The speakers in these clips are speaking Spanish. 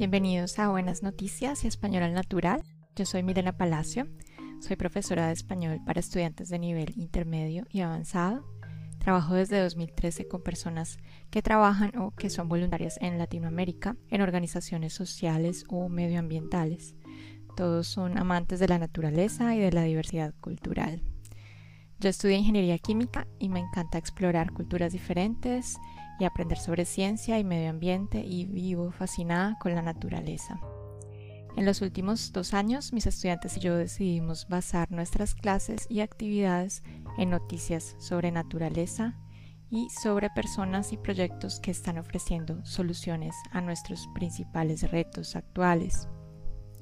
Bienvenidos a Buenas Noticias y Español al Natural. Yo soy Milena Palacio, soy profesora de español para estudiantes de nivel intermedio y avanzado. Trabajo desde 2013 con personas que trabajan o que son voluntarias en Latinoamérica, en organizaciones sociales o medioambientales. Todos son amantes de la naturaleza y de la diversidad cultural. Yo estudié ingeniería química y me encanta explorar culturas diferentes y aprender sobre ciencia y medio ambiente y vivo fascinada con la naturaleza. En los últimos dos años, mis estudiantes y yo decidimos basar nuestras clases y actividades en noticias sobre naturaleza y sobre personas y proyectos que están ofreciendo soluciones a nuestros principales retos actuales.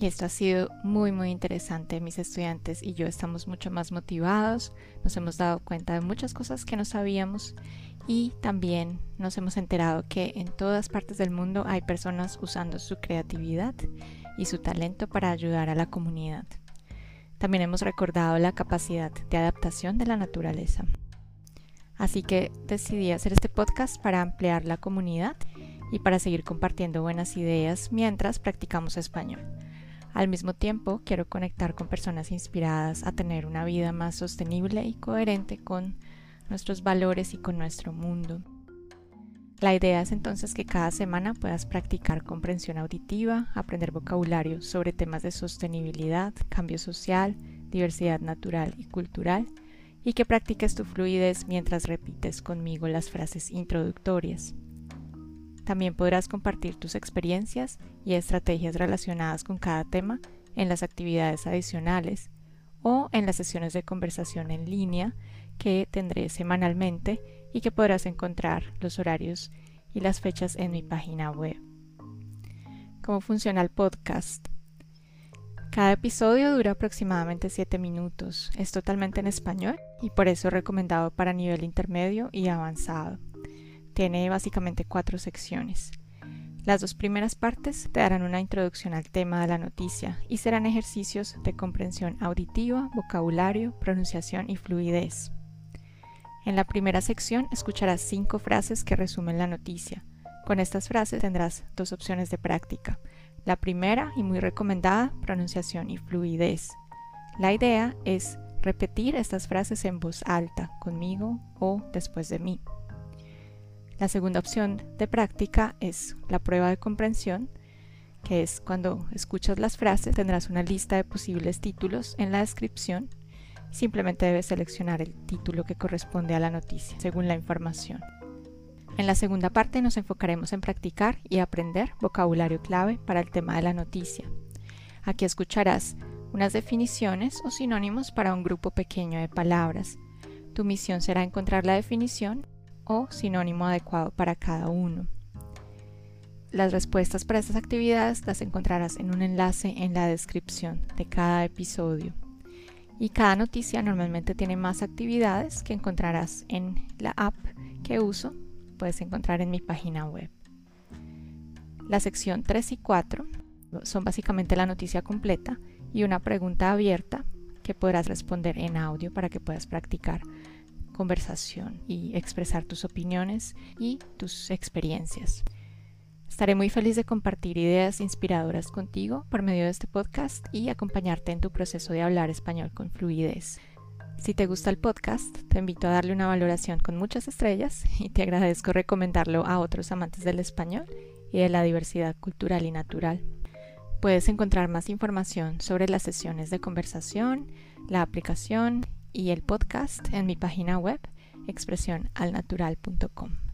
Y esto ha sido muy muy interesante. Mis estudiantes y yo estamos mucho más motivados, nos hemos dado cuenta de muchas cosas que no sabíamos y también nos hemos enterado que en todas partes del mundo hay personas usando su creatividad y su talento para ayudar a la comunidad. También hemos recordado la capacidad de adaptación de la naturaleza. Así que decidí hacer este podcast para ampliar la comunidad y para seguir compartiendo buenas ideas mientras practicamos español. Al mismo tiempo, quiero conectar con personas inspiradas a tener una vida más sostenible y coherente con nuestros valores y con nuestro mundo. La idea es entonces que cada semana puedas practicar comprensión auditiva, aprender vocabulario sobre temas de sostenibilidad, cambio social, diversidad natural y cultural, y que practiques tu fluidez mientras repites conmigo las frases introductorias. También podrás compartir tus experiencias y estrategias relacionadas con cada tema en las actividades adicionales o en las sesiones de conversación en línea que tendré semanalmente y que podrás encontrar los horarios y las fechas en mi página web. ¿Cómo funciona el podcast? Cada episodio dura aproximadamente 7 minutos. Es totalmente en español y por eso recomendado para nivel intermedio y avanzado. Tiene básicamente cuatro secciones. Las dos primeras partes te darán una introducción al tema de la noticia y serán ejercicios de comprensión auditiva, vocabulario, pronunciación y fluidez. En la primera sección escucharás cinco frases que resumen la noticia. Con estas frases tendrás dos opciones de práctica. La primera, y muy recomendada, pronunciación y fluidez. La idea es repetir estas frases en voz alta, conmigo o después de mí. La segunda opción de práctica es la prueba de comprensión, que es cuando escuchas las frases tendrás una lista de posibles títulos en la descripción. Simplemente debes seleccionar el título que corresponde a la noticia, según la información. En la segunda parte nos enfocaremos en practicar y aprender vocabulario clave para el tema de la noticia. Aquí escucharás unas definiciones o sinónimos para un grupo pequeño de palabras. Tu misión será encontrar la definición o sinónimo adecuado para cada uno. Las respuestas para estas actividades las encontrarás en un enlace en la descripción de cada episodio. Y cada noticia normalmente tiene más actividades que encontrarás en la app que uso, puedes encontrar en mi página web. La sección 3 y 4 son básicamente la noticia completa y una pregunta abierta que podrás responder en audio para que puedas practicar conversación y expresar tus opiniones y tus experiencias. Estaré muy feliz de compartir ideas inspiradoras contigo por medio de este podcast y acompañarte en tu proceso de hablar español con fluidez. Si te gusta el podcast, te invito a darle una valoración con muchas estrellas y te agradezco recomendarlo a otros amantes del español y de la diversidad cultural y natural. Puedes encontrar más información sobre las sesiones de conversación, la aplicación y el podcast en mi página web expresionalnatural.com.